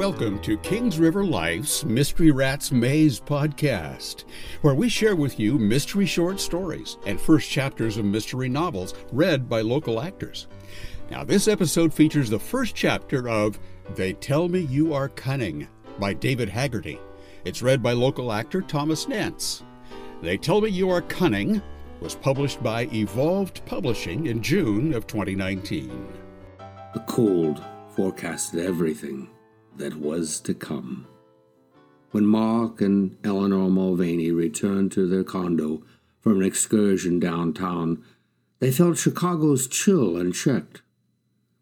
Welcome to Kings River Life's Mystery Rats Maze podcast, where we share with you mystery short stories and first chapters of mystery novels read by local actors. Now, this episode features the first chapter of They Tell Me You Are Cunning by David Hagerty. It's read by local actor Thomas Nance. They Tell Me You Are Cunning was published by Evolved Publishing in June of 2019. The cold forecasted everything that was to come. When Mark and Eleanor Mulvaney returned to their condo from an excursion downtown, they felt Chicago's chill unchecked,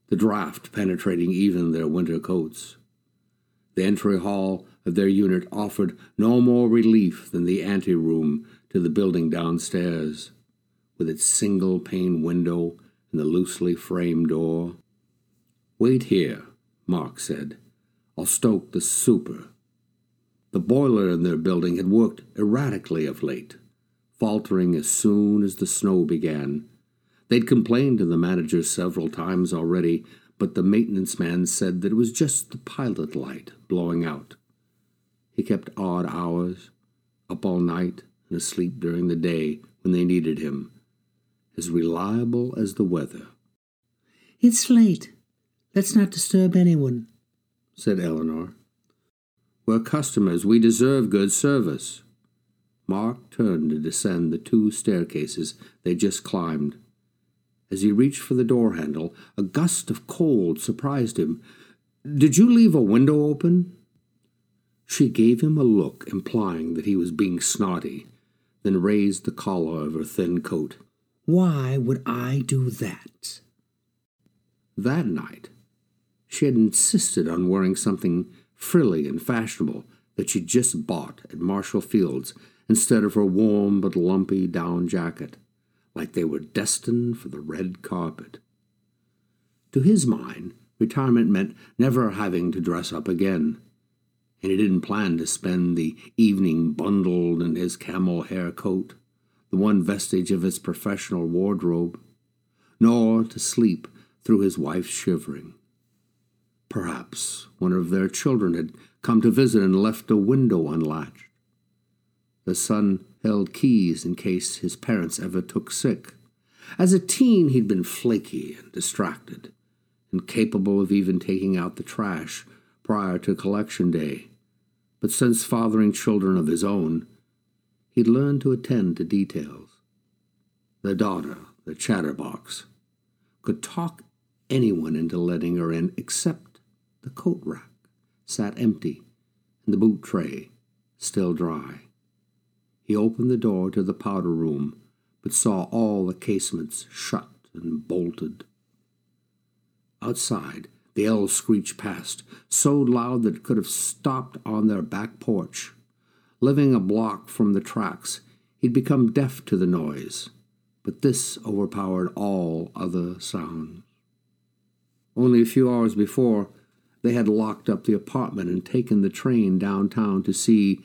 the draft penetrating even their winter coats. The entry hall of their unit offered no more relief than the anteroom to the building downstairs, with its single pane window and the loosely framed door. Wait here, Mark said. I'll stoke the super. The boiler in their building had worked erratically of late, faltering as soon as the snow began. They'd complained to the manager several times already, but the maintenance man said that it was just the pilot light blowing out. He kept odd hours, up all night and asleep during the day when they needed him, as reliable as the weather. It's late. Let's not disturb anyone, said Eleanor. We're customers. We deserve good service. Mark turned to descend the two staircases they just climbed. As he reached for the door handle, a gust of cold surprised him. Did you leave a window open? She gave him a look implying that he was being snotty, then raised the collar of her thin coat. Why would I do that? That night, she had insisted on wearing something frilly and fashionable that she'd just bought at Marshall Fields instead of her warm but lumpy down jacket, like they were destined for the red carpet. To his mind, retirement meant never having to dress up again, and he didn't plan to spend the evening bundled in his camel hair coat, the one vestige of his professional wardrobe, nor to sleep through his wife's shivering. Perhaps one of their children had come to visit and left a window unlatched. The son held keys in case his parents ever took sick. As a teen, he'd been flaky and distracted, incapable of even taking out the trash prior to collection day. But since fathering children of his own, he'd learned to attend to details. The daughter, the chatterbox, could talk anyone into letting her in except the coat rack sat empty, and the boot tray still dry. He opened the door to the powder room, but saw all the casements shut and bolted. Outside, the elves screeched past, so loud that it could have stopped on their back porch. Living a block from the tracks, he'd become deaf to the noise, but this overpowered all other sounds. Only a few hours before, they had locked up the apartment and taken the train downtown to see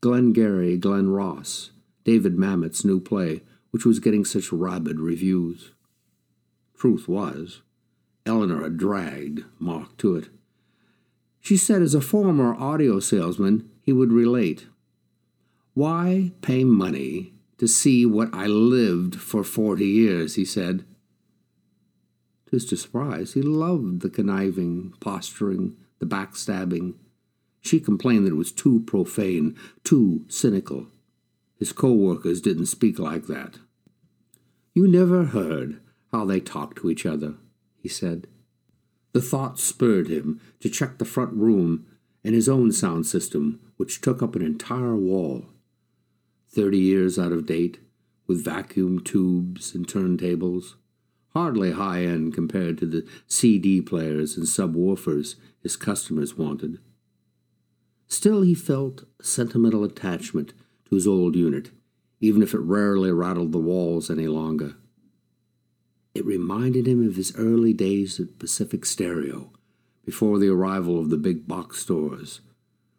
Glengarry Glen Ross, David Mamet's new play, which was getting such rabid reviews. Truth was, Eleanor had dragged Mark to it. She said as a former audio salesman, he would relate. Why pay money to see what I lived for forty years, he said. To his surprise, he loved the conniving, posturing, the backstabbing. She complained that it was too profane, too cynical. His co-workers didn't speak like that. You never heard how they talked to each other, he said. The thought spurred him to check the front room and his own sound system, which took up an entire wall. Thirty years out of date, with vacuum tubes and turntables hardly high end compared to the CD players and subwoofers his customers wanted. Still, he felt a sentimental attachment to his old unit, even if it rarely rattled the walls any longer. It reminded him of his early days at Pacific Stereo, before the arrival of the big box stores,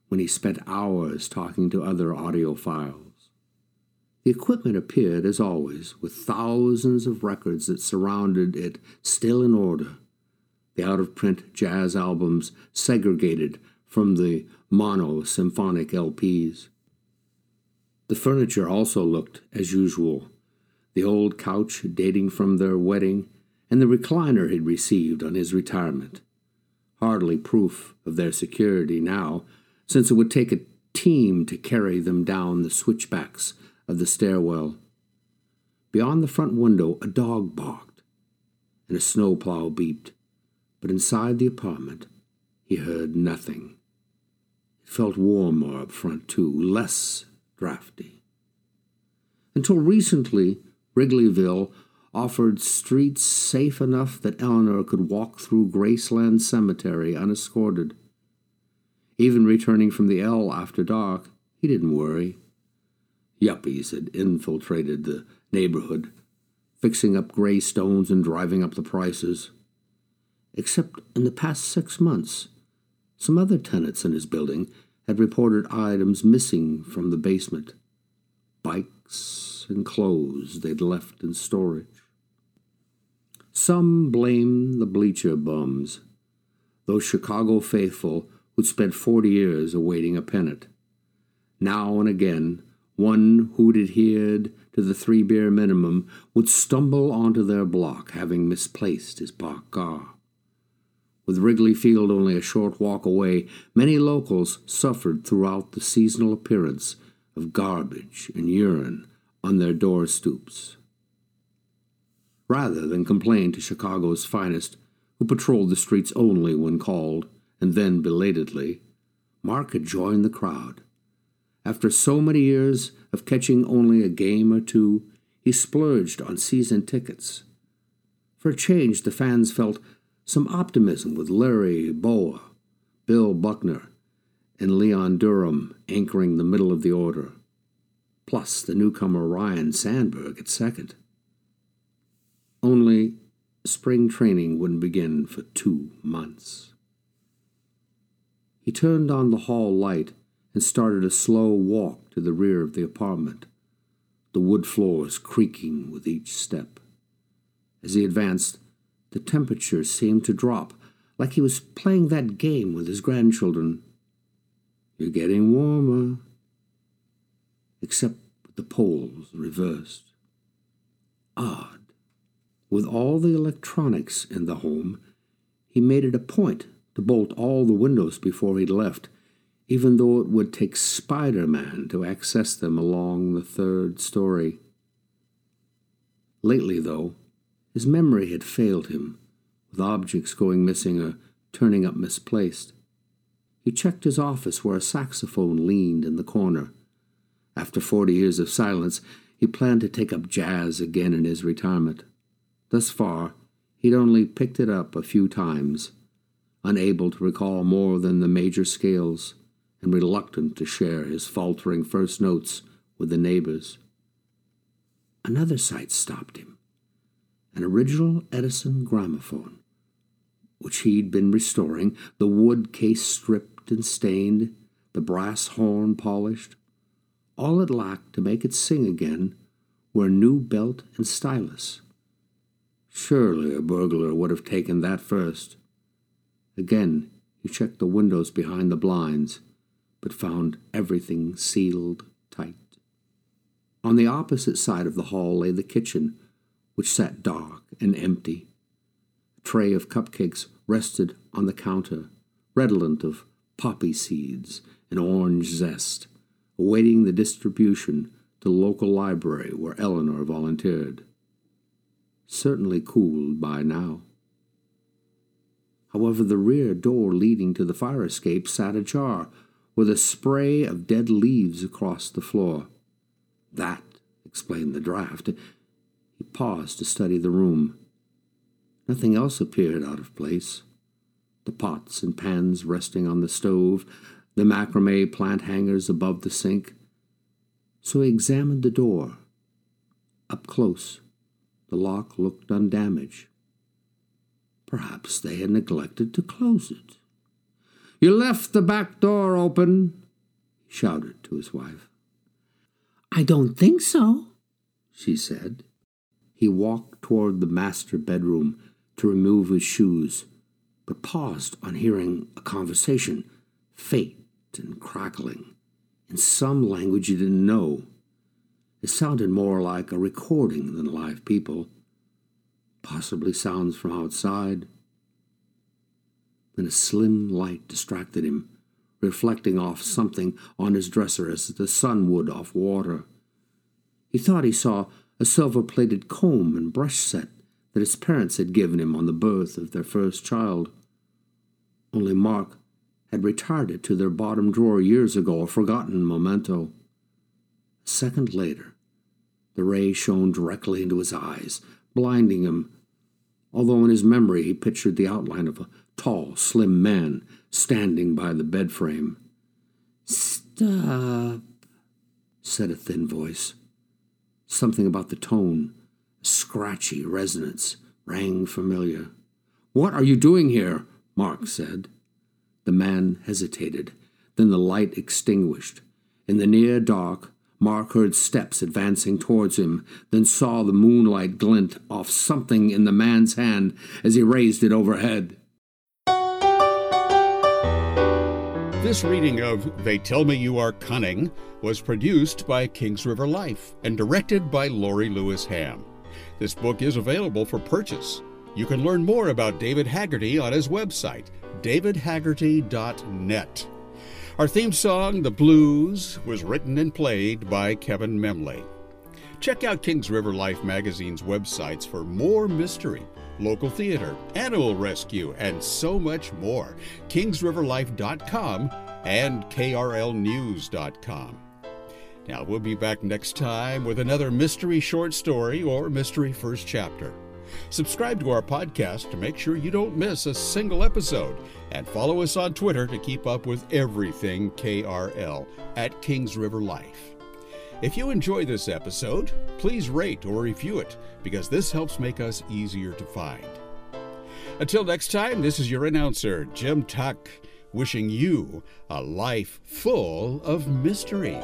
when he spent hours talking to other audiophiles. The equipment appeared, as always, with thousands of records that surrounded it still in order, the out of print jazz albums segregated from the mono symphonic LPs. The furniture also looked as usual the old couch dating from their wedding, and the recliner he'd received on his retirement. Hardly proof of their security now, since it would take a team to carry them down the switchbacks of the stairwell. Beyond the front window, a dog barked, and a snowplow beeped, but inside the apartment, he heard nothing. It felt warmer up front, too, less drafty. Until recently, Wrigleyville offered streets safe enough that Eleanor could walk through Graceland Cemetery unescorted. Even returning from the L after dark, he didn't worry. Yuppies had infiltrated the neighborhood, fixing up gray stones and driving up the prices. Except in the past six months, some other tenants in his building had reported items missing from the basement bikes and clothes they'd left in storage. Some blamed the bleacher bums, those Chicago faithful who'd spent forty years awaiting a pennant. Now and again, one who'd adhered to the three beer minimum would stumble onto their block, having misplaced his parked car. With Wrigley Field only a short walk away, many locals suffered throughout the seasonal appearance of garbage and urine on their door stoops. Rather than complain to Chicago's finest, who patrolled the streets only when called, and then belatedly, Mark had joined the crowd. After so many years of catching only a game or two, he splurged on season tickets. For a change, the fans felt some optimism with Larry Bowa, Bill Buckner, and Leon Durham anchoring the middle of the order, plus the newcomer Ryne Sandberg at second. Only spring training wouldn't begin for two months. He turned on the hall light and started a slow walk to the rear of the apartment, the wood floors creaking with each step. As he advanced, the temperature seemed to drop, like he was playing that game with his grandchildren. You're getting warmer. Except the poles reversed. Odd. With all the electronics in the home, he made it a point to bolt all the windows before he'd left, even though it would take Spider Man to access them along the third story. Lately, though, his memory had failed him, with objects going missing or turning up misplaced. He checked his office where a saxophone leaned in the corner. After forty years of silence, he planned to take up jazz again in his retirement. Thus far, he'd only picked it up a few times, unable to recall more than the major scales, and reluctant to share his faltering first notes with the neighbors. Another sight stopped him an original Edison gramophone, which he'd been restoring, the wood case stripped and stained, the brass horn polished. All it lacked to make it sing again were a new belt and stylus. Surely a burglar would have taken that first. Again, he checked the windows behind the blinds, but found everything sealed tight. On the opposite side of the hall lay the kitchen, which sat dark and empty. A tray of cupcakes rested on the counter, redolent of poppy seeds and orange zest, awaiting the distribution to the local library where Eleanor volunteered. Certainly cooled by now. However, the rear door leading to the fire escape sat ajar, with a spray of dead leaves across the floor. That explained the draft. He paused to study the room. Nothing else appeared out of place. The pots and pans resting on the stove, the macrame plant hangers above the sink. So he examined the door. Up close, the lock looked undamaged. Perhaps they had neglected to close it. You left the back door open, he shouted to his wife. I don't think so, she said. He walked toward the master bedroom to remove his shoes, but paused on hearing a conversation faint and crackling, in some language he didn't know. It sounded more like a recording than live people, possibly sounds from outside. Then a slim light distracted him, reflecting off something on his dresser as the sun would off water. He thought he saw a silver plated comb and brush set that his parents had given him on the birth of their first child. Only Mark had retired it to their bottom drawer years ago, a forgotten memento. A second later, the ray shone directly into his eyes, blinding him, although in his memory he pictured the outline of a tall, slim man standing by the bed frame. Stop, said a thin voice. Something about the tone, a scratchy resonance, rang familiar. What are you doing here? Mark said. The man hesitated. Then the light extinguished. In the near dark, Mark heard steps advancing towards him, then saw the moonlight glint off something in the man's hand as he raised it overhead. This reading of They Tell Me You Are Cunning was produced by Kings River Life and directed by Lorie Lewis Ham. This book is available for purchase. You can learn more about David Hagerty on his website, davidhagerty.net. Our theme song, The Blues, was written and played by Kevin Memley. Check out Kings River Life magazine's websites for more mystery, local theater, animal rescue, and so much more. KingsRiverLife.com and KRLNews.com. Now, we'll be back next time with another mystery short story or mystery first chapter. Subscribe to our podcast to make sure you don't miss a single episode, and follow us on Twitter to keep up with everything KRL at Kings River Life. If you enjoy this episode, please rate or review it because this helps make us easier to find. Until next time, this is your announcer, Jim Tuck, wishing you a life full of mystery.